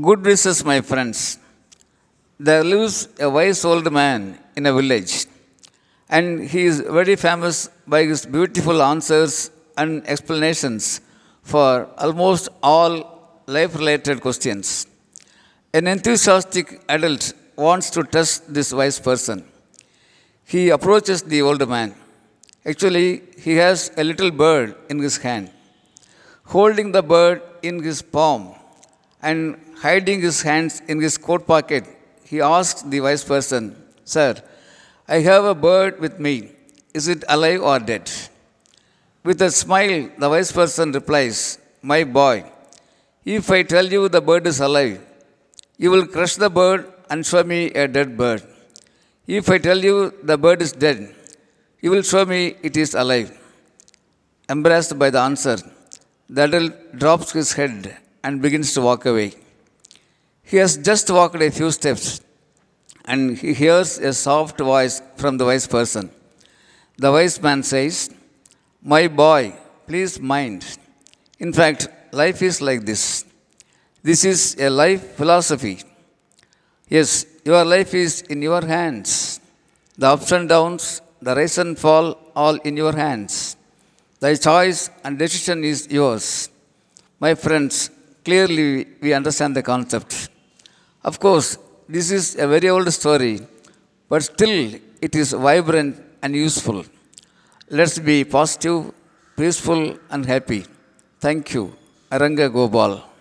Good wishes, my friends. There lives a wise old man in a village, and he is very famous by his beautiful answers and explanations for almost all life related questions. An enthusiastic adult wants to test this wise person. He approaches the old man. Actually, he has a little bird in his hand. Holding the bird in his palm and hiding his hands in his coat pocket, he asks the wise person, Sir, I have a bird with me. Is it alive or dead? With a smile, the wise person replies, My boy, if I tell you the bird is alive, you will crush the bird and show me a dead bird. If I tell you the bird is dead, you will show me it is alive. Embarrassed by the answer, the adult drops his head and begins to walk away. He has just walked a few steps and he hears a soft voice from the wise person. The wise man says, My boy, please mind. In fact, life is like this. This is a life philosophy. Yes, your life is in your hands. The ups and downs, the rise and fall, all in your hands. Thy choice and decision is yours. My friends, clearly we understand the concept. Of course, this is a very old story, but still it is vibrant and useful. Let's be positive, peaceful, and happy. Thank you. Aranga.